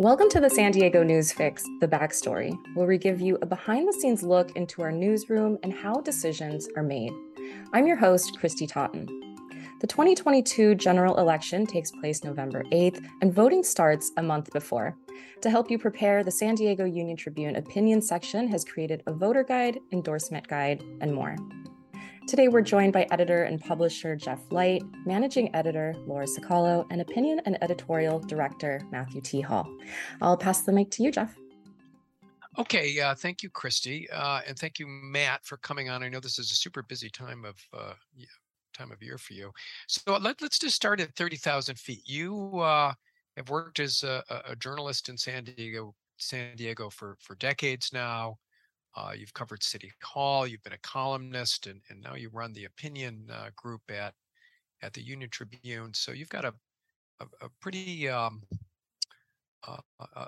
Welcome to the San Diego News Fix, The Backstory, where we give you a behind the scenes look into our newsroom and how decisions are made. I'm your host, Christy Totten. The 2022 general election takes place November 8th, and voting starts a month before. To help you prepare, the San Diego Union Tribune opinion section has created a voter guide, endorsement guide, and more. Today, we're joined by editor and publisher Jeff Light, managing editor Lora Cicalo, and opinion and editorial director Matthew T. Hall. I'll pass the mic to you, Jeff. Okay, uh, thank you, Christy, uh, and thank you, Matt, for coming on. I know this is a super busy time of uh, time of year for you. So let, us just start at 30,000 feet. You uh, have worked as a, a, journalist in San Diego, San Diego for, for decades now. Uh, you've covered City Hall, you've been a columnist, and, and now you run the opinion uh, group at, at the Union Tribune. So you've got a, a, a pretty um, uh,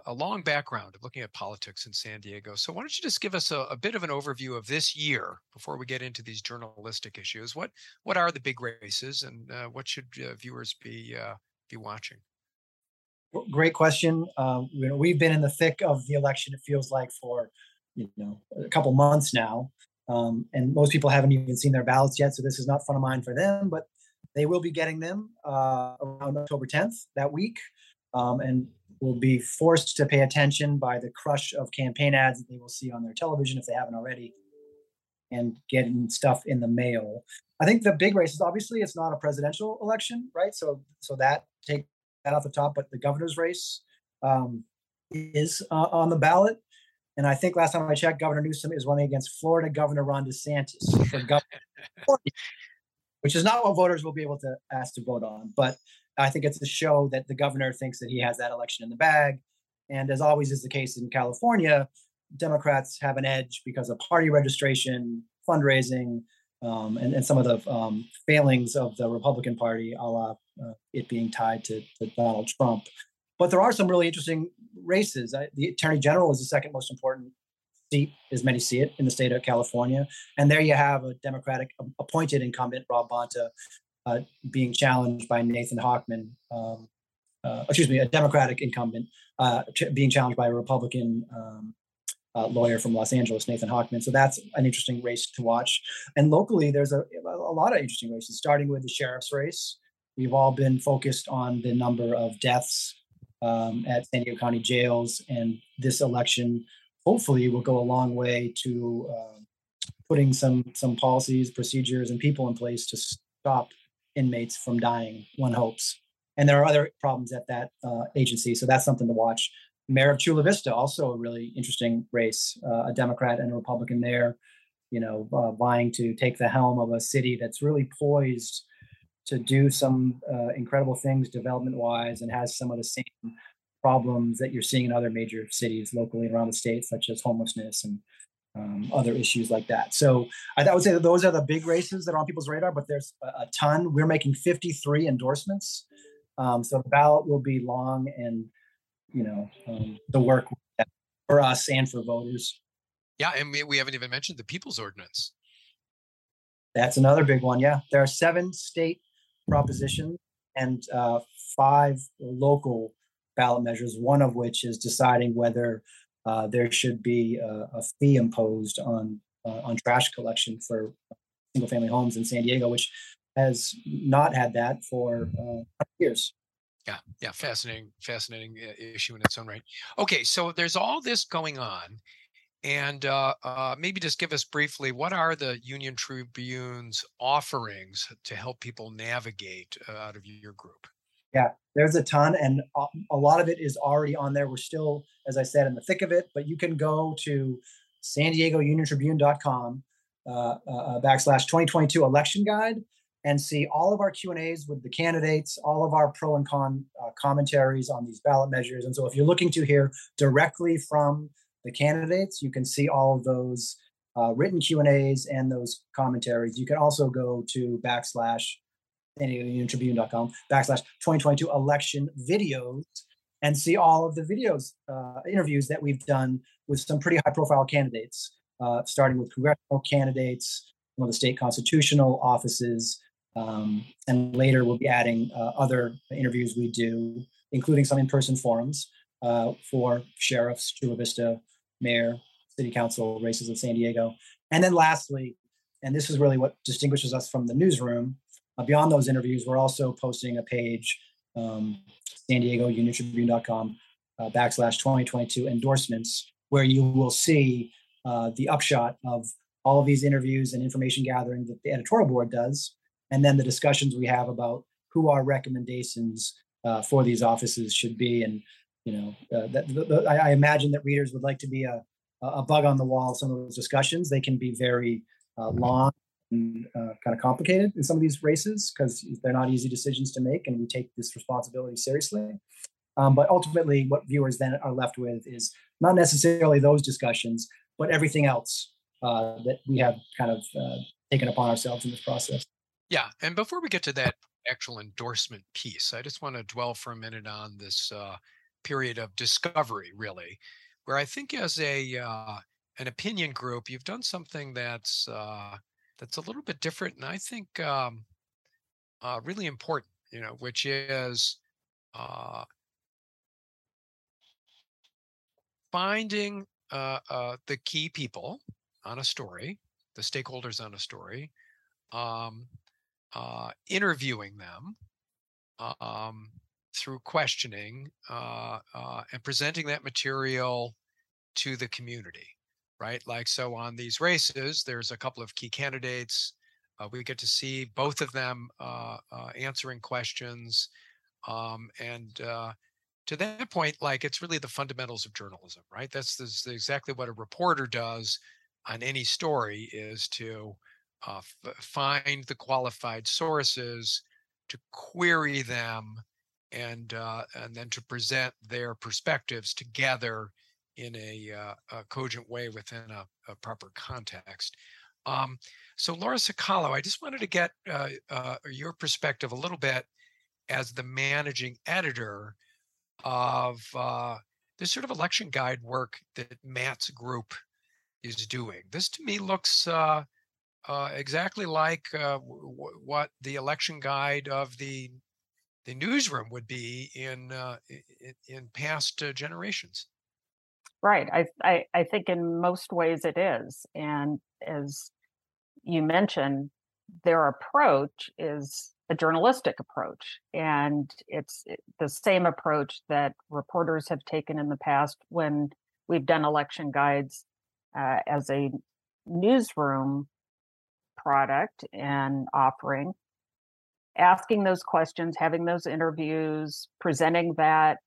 a long background of looking at politics in San Diego. So why don't you just give us a, a bit of an overview of this year before we get into these journalistic issues? What what are the big races, and uh, what should uh, viewers be uh, be watching? Great question. Um, you know, we've been in the thick of the election. It feels like for you know a couple months now, um, and most people haven't even seen their ballots yet. So this is not front of mind for them, but they will be getting them uh, around October 10th that week. Um, and will be forced to pay attention by the crush of campaign ads that they will see on their television if they haven't already and getting stuff in the mail. I think the big race is obviously it's not a presidential election, right? So so that take that off the top, but the governor's race um, is uh, on the ballot. And I think last time I checked, Governor Newsom is running against Florida Governor Ron DeSantis for governor, which is not what voters will be able to ask to vote on. But I think it's a show that the governor thinks that he has that election in the bag. And as always is the case in California, Democrats have an edge because of party registration, fundraising, um, and, and, some of the um, failings of the Republican Party, a la uh, it being tied to, to, Donald Trump. But there are some really interesting races. I, the Attorney General is the second most important seat, as many see it, in the state of California. And there you have a Democratic appointed incumbent, Rob Bonta, uh, being challenged by Nathan Hochman, um, uh, excuse me, a Democratic incumbent uh, ch- being challenged by a Republican um, uh, lawyer from Los Angeles, Nathan Hochman. So that's an interesting race to watch. And locally, there's a, a lot of interesting races, starting with the sheriff's race. We've all been focused on the number of deaths um, at San Diego County jails, and this election hopefully will go a long way to uh, putting some some policies, procedures, and people in place to stop inmates from dying, one hopes. And there are other problems at that uh, agency. So that's something to watch. Mayor of Chula Vista, also a really interesting race, uh, a Democrat and a Republican there, you know, uh, vying to take the helm of a city that's really poised to do some uh, incredible things development wise and has some of the same problems that you're seeing in other major cities locally around the state, such as homelessness and um, other issues like that. So I, I, would say that those are the big races that are on people's radar, but there's a, a ton. We're making 53 endorsements. Um, so the ballot will be long and, you know, um, the work for us and for voters. Yeah. And we, we haven't even mentioned the People's Ordinance. That's another big one. Yeah. There are seven state propositions and uh, five local ballot measures, one of which is deciding whether uh, there should be a, a fee imposed on uh, on trash collection for single family homes in San Diego, which has not had that for uh, years. Yeah, yeah, fascinating, fascinating uh, issue in its own right. Okay, so there's all this going on, and uh, uh, maybe just give us briefly what are the Union Tribune's offerings to help people navigate uh, out of your group? Yeah, there's a ton, and a lot of it is already on there. We're still, as I said, in the thick of it, but you can go to San Diego Union Tribune.com uh, uh, uh backslash 2022 election guide and see all of our Q and A's with the candidates, all of our pro and con uh, commentaries on these ballot measures. And so, if you're looking to hear directly from the candidates, you can see all of those uh, written Q and A's and those commentaries. You can also go to backslash Tribune.com backslash 2022 election videos and see all of the videos, uh, interviews that we've done with some pretty high profile candidates, uh, starting with congressional candidates, one of the state constitutional offices, um, and later we'll be adding uh, other interviews we do, including some in person forums. uh, for sheriffs, Chula Vista, mayor, city council races of San Diego. And then lastly, and this is really what distinguishes us from the newsroom, uh, beyond those interviews, we're also posting a page, um, San Diego UnionTribune.com uh, backslash 2022 endorsements, where you will see uh, the upshot of all of these interviews and information gathering that the editorial board does, and then the discussions we have about who our recommendations uh, for these offices should be. And you know, uh, that, the, the, I, imagine that readers would like to be a a bug on the wall some of those discussions. They can be very uh, long and uh, kind of complicated in some of these races because they're not easy decisions to make, and we take this responsibility seriously. Um, but ultimately, what viewers then are left with is not necessarily those discussions, but everything else uh, that we have kind of uh, taken upon ourselves in this process. Yeah, and before we get to that actual endorsement piece, I just want to dwell for a minute on this uh, period of discovery, really, where I think as a uh, an opinion group, you've done something that's uh, that's a little bit different, and I think um, uh, really important. You know, which is uh, finding uh, uh, the key people on a story, the stakeholders on a story, um, uh, interviewing them um, through questioning uh, uh, and presenting that material to the community, right? Like, so on these races, there's a couple of key candidates. Uh, we get to see both of them answering questions. Um, and to that point, like it's really the fundamentals of journalism, right? That's, exactly what a reporter does on any story is to uh, f- find the qualified sources, to query them, and uh, and then to present their perspectives together in a, uh, a cogent way within a, a proper context. Um, so, Lora Cicalo, I just wanted to get uh, uh, your perspective a little bit as the managing editor of uh, this sort of election guide work that Matt's group is doing. This to me looks uh, exactly like w- what the election guide of the the newsroom would be in uh, in, in, past uh, generations. Right. I, I I think in most ways it is, and as you mentioned, their approach is a journalistic approach. And it's the same approach that reporters have taken in the past when we've done election guides uh, as a newsroom product and offering. Asking those questions, having those interviews, presenting that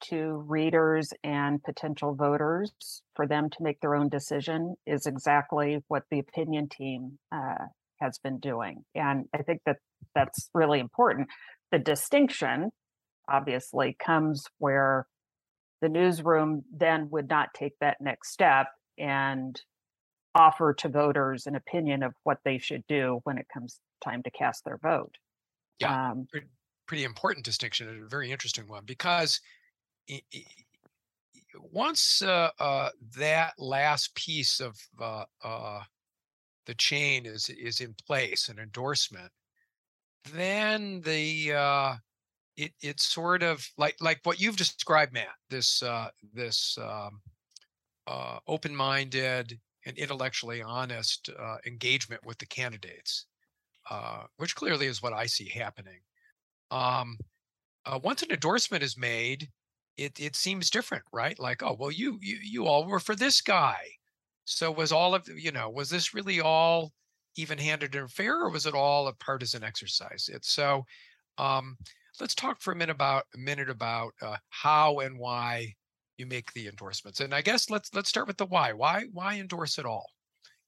to readers and potential voters for them to make their own decision is exactly what the opinion team uh, has been doing. And I think that that's really important. The distinction obviously comes where the newsroom then would not take that next step and offer to voters an opinion of what they should do when it comes time to cast their vote. Yeah, um, pretty, pretty important distinction and a very interesting one because once uh, uh, that last piece of uh, uh the chain is is in place, an endorsement, then the uh, it it's sort of like like what you've described, Matt. This uh, this um, uh, open-minded and intellectually honest uh, engagement with the candidates, uh, which clearly is what I see happening. Um, uh, once an endorsement is made, it it seems different, right? Like, oh well, you you you all were for this guy, so was all of you know was this really all even-handed and fair, or was it all a partisan exercise? It's so. Um, let's talk for a minute about a minute about uh, how and why you make the endorsements. And I guess let's let's start with the why. Why why endorse it all?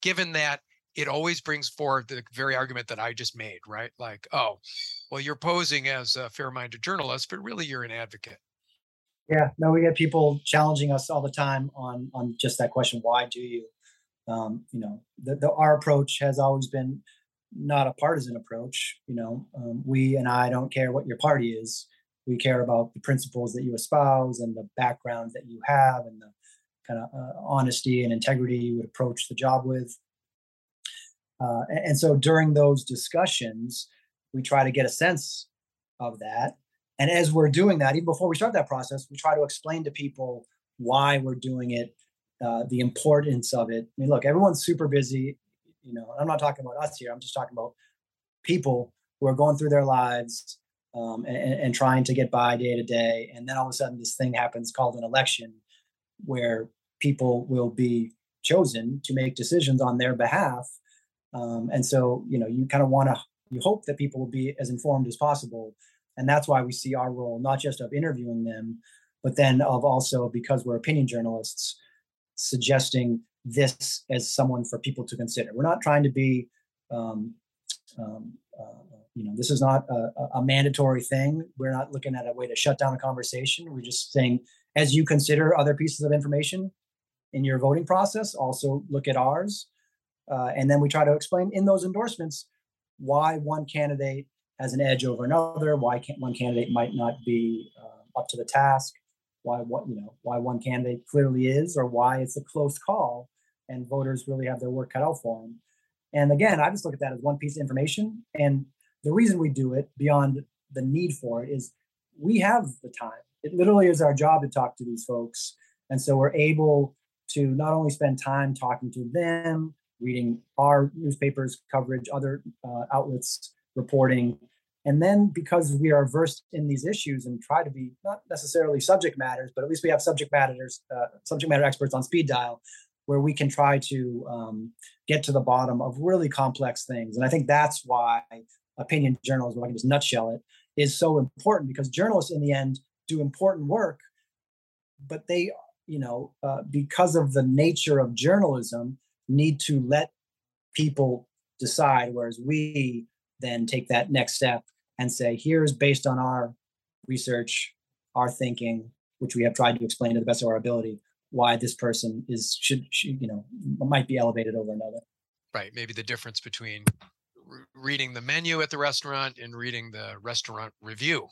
Given that it always brings forward the very argument that I just made, right? Like, oh, well, you're posing as a fair-minded journalist, but really you're an advocate. Yeah, no, we get people challenging us all the time on on just that question. Why do you? Um, you know, the, the, our approach has always been not a partisan approach. You know, um, we and I don't care what your party is. We care about the principles that you espouse and the background that you have and the kind of uh, honesty and integrity you would approach the job with. Uh, and, and so during those discussions, we try to get a sense of that and as we're doing that, even before we start that process, we try to explain to people why we're doing it, uh, the importance of it. I mean, look, everyone's super busy. You know, I'm not talking about us here. I'm just talking about people who are going through their lives um, and, and, trying to get by day to day. And then all of a sudden, this thing happens called an election, where people will be chosen to make decisions on their behalf. Um, and so, you know, you kind of want to, you hope that people will be as informed as possible. And that's why we see our role, not just of interviewing them, but then of also, because we're opinion journalists, suggesting this as someone for people to consider. We're not trying to be, um, um, you know, this is not a, a, mandatory thing. We're not looking at a way to shut down a conversation. We're just saying, as you consider other pieces of information in your voting process, also look at ours. Uh, and then we try to explain in those endorsements why one candidate has an edge over another, why one candidate might not be uh, up to the task, why what you know why one candidate clearly is, or why it's a close call, and voters really have their work cut out for them. And again, I just look at that as one piece of information. And the reason we do it, beyond the need for it, is we have the time. It literally is our job to talk to these folks, and so we're able to not only spend time talking to them, reading our newspapers coverage, other uh, outlets reporting, and then because we are versed in these issues and try to be not necessarily subject matters, but at least we have subject matters, uh, subject matter experts on speed dial, where we can try to um, get to the bottom of really complex things. And I think that's why opinion journalism, I can just nutshell it, is so important because journalists in the end do important work, but they, you know, uh, because of the nature of journalism, need to let people decide, whereas we then take that next step and say, here's based on our research, our thinking, which we have tried to explain to the best of our ability, why this person is should, should you know might be elevated over another. Right. Maybe the difference between reading the menu at the restaurant and reading the restaurant review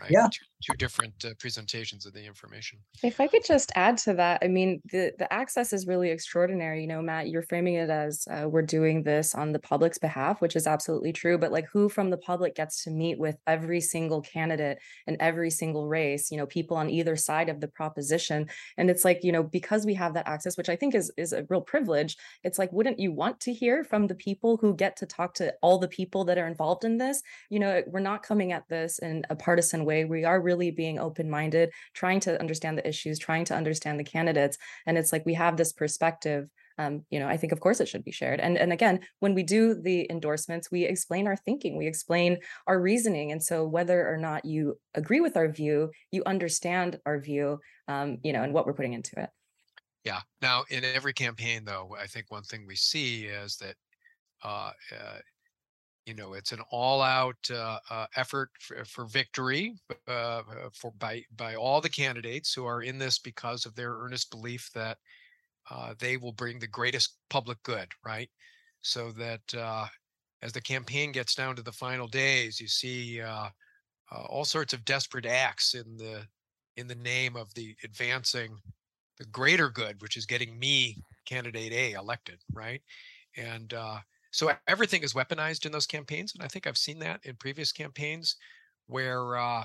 right? Yeah. Two, different uh, presentations of the information. If I could just add to that, I mean, the, the access is really extraordinary. You know, Matt, you're framing it as uh, we're doing this on the public's behalf, which is absolutely true. But like, who from the public gets to meet with every single candidate in every single race? You know, people on either side of the proposition, and it's like, you know, because we have that access, which I think is is a real privilege. It's like, wouldn't you want to hear from the people who get to talk to all the people that are involved in this? You know, we're not coming at this in a partisan way. We are really being open minded, trying to understand the issues, trying to understand the candidates. And it's like we have this perspective. Um, you know, I think of course it should be shared. And and again, when we do the endorsements, we explain our thinking, we explain our reasoning. And so whether or not you agree with our view, you understand our view, um, you know, and what we're putting into it. Yeah. Now, in every campaign, though, I think one thing we see is that uh, uh, you know it's an all-out uh, uh, effort for, for victory uh, uh, for by by all the candidates who are in this because of their earnest belief that uh, they will bring the greatest public good right? So that uh, as the campaign gets down to the final days you see all sorts of desperate acts in the in the name of the advancing the greater good which is getting me candidate a elected right? And so everything is weaponized in those campaigns, and I think I've seen that in previous campaigns, where uh,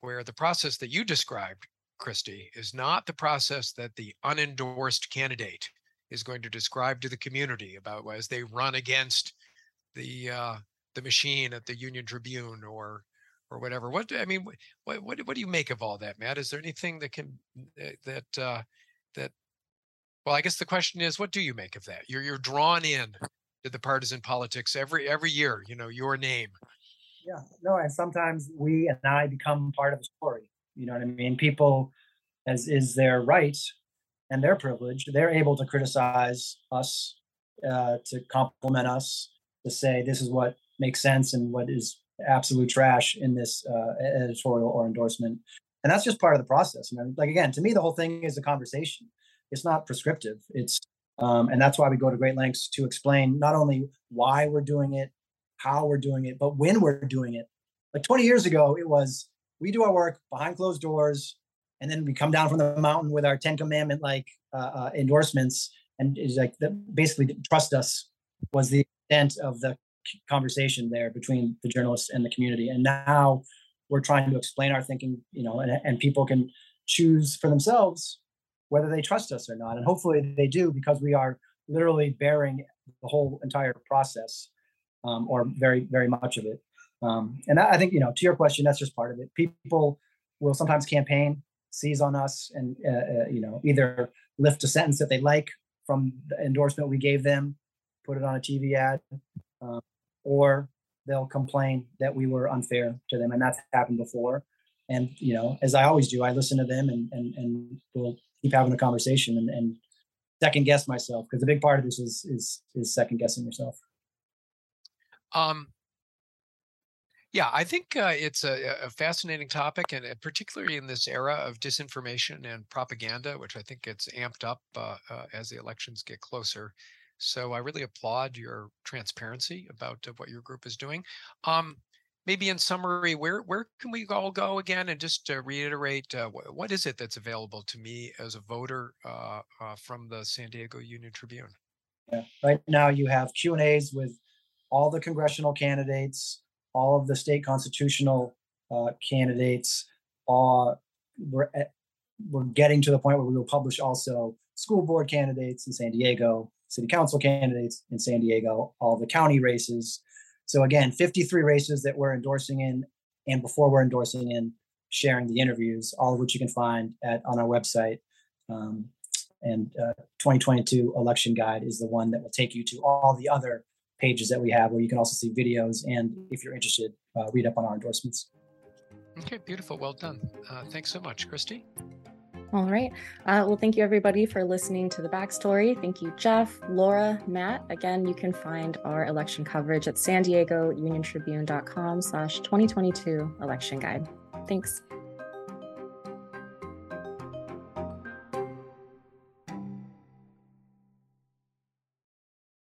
where the process that you described, Christy, is not the process that the unendorsed candidate is going to describe to the community about as they run against the uh, the machine at the Union Tribune or or whatever. What I mean, what what what do you make of all that, Matt? Is there anything that can eh, that uh, that well, I guess the question is, what do you make of that? You're you're drawn in to the partisan politics every every year. You know, your name. Yeah, no, and sometimes we and I become part of the story. You know what I mean? People, as is their right and their privilege, they're able to criticize us, uh, to compliment us, to say this is what makes sense and what is absolute trash in this uh, editorial or endorsement. And that's just part of the process. Mean, like again, to me, the whole thing is a conversation. It's not prescriptive. It's um, and that's why we go to great lengths to explain not only why we're doing it, how we're doing it, but when we're doing it. Like 20 years ago, it was we do our work behind closed doors, and then we come down from the mountain with our Ten Commandment like uh, uh, endorsements, and it's like the, basically trust us was the extent of the conversation there between the journalists and the community. And now we're trying to explain our thinking, you know, and, and people can choose for themselves whether they trust us or not. And hopefully they do because we are literally baring the whole entire process um, or very, very much of it. Um, and I think, you know, to your question, that's just part of it. People will sometimes campaign, seize on us, and, uh, uh, you know, either lift a sentence that they like from the endorsement we gave them, put it on a TV ad, uh, or they'll complain that we were unfair to them. And that's happened before. And, you know, as I always do, I listen to them and, and, and we'll keep having a conversation and, and second guess myself because a big part of this is, is, is second guessing yourself. Um, yeah, I think uh, it's a, a, fascinating topic, and uh, particularly in this era of disinformation and propaganda, which I think gets amped up uh, uh, as the elections get closer. So I really applaud your transparency about uh, what your group is doing. Um, maybe in summary, where where can we all go again? And just to reiterate, uh, wh- what is it that's available to me as a voter from the San Diego Union Tribune? Yeah, right now you have Q and A's with all the congressional candidates all of the state constitutional uh, candidates are we're, at, we're getting to the point where we will publish also school board candidates in San Diego, city council candidates in San Diego, all the county races. So again, 53 races that we're endorsing in, and before we're endorsing in, sharing the interviews, all of which you can find at on our website. Um, and uh, 2022 election guide is the one that will take you to all the other pages that we have where you can also see videos and if you're interested uh, read up on our endorsements. Okay beautiful. Well done. Uh, thanks so much. Christy all right. Uh, well, thank you everybody for listening to the backstory. Thank you, Jeff, Lora, Matt. Again, you can find our election coverage at san diego uniontribune.com slash 2022 election guide. Thanks.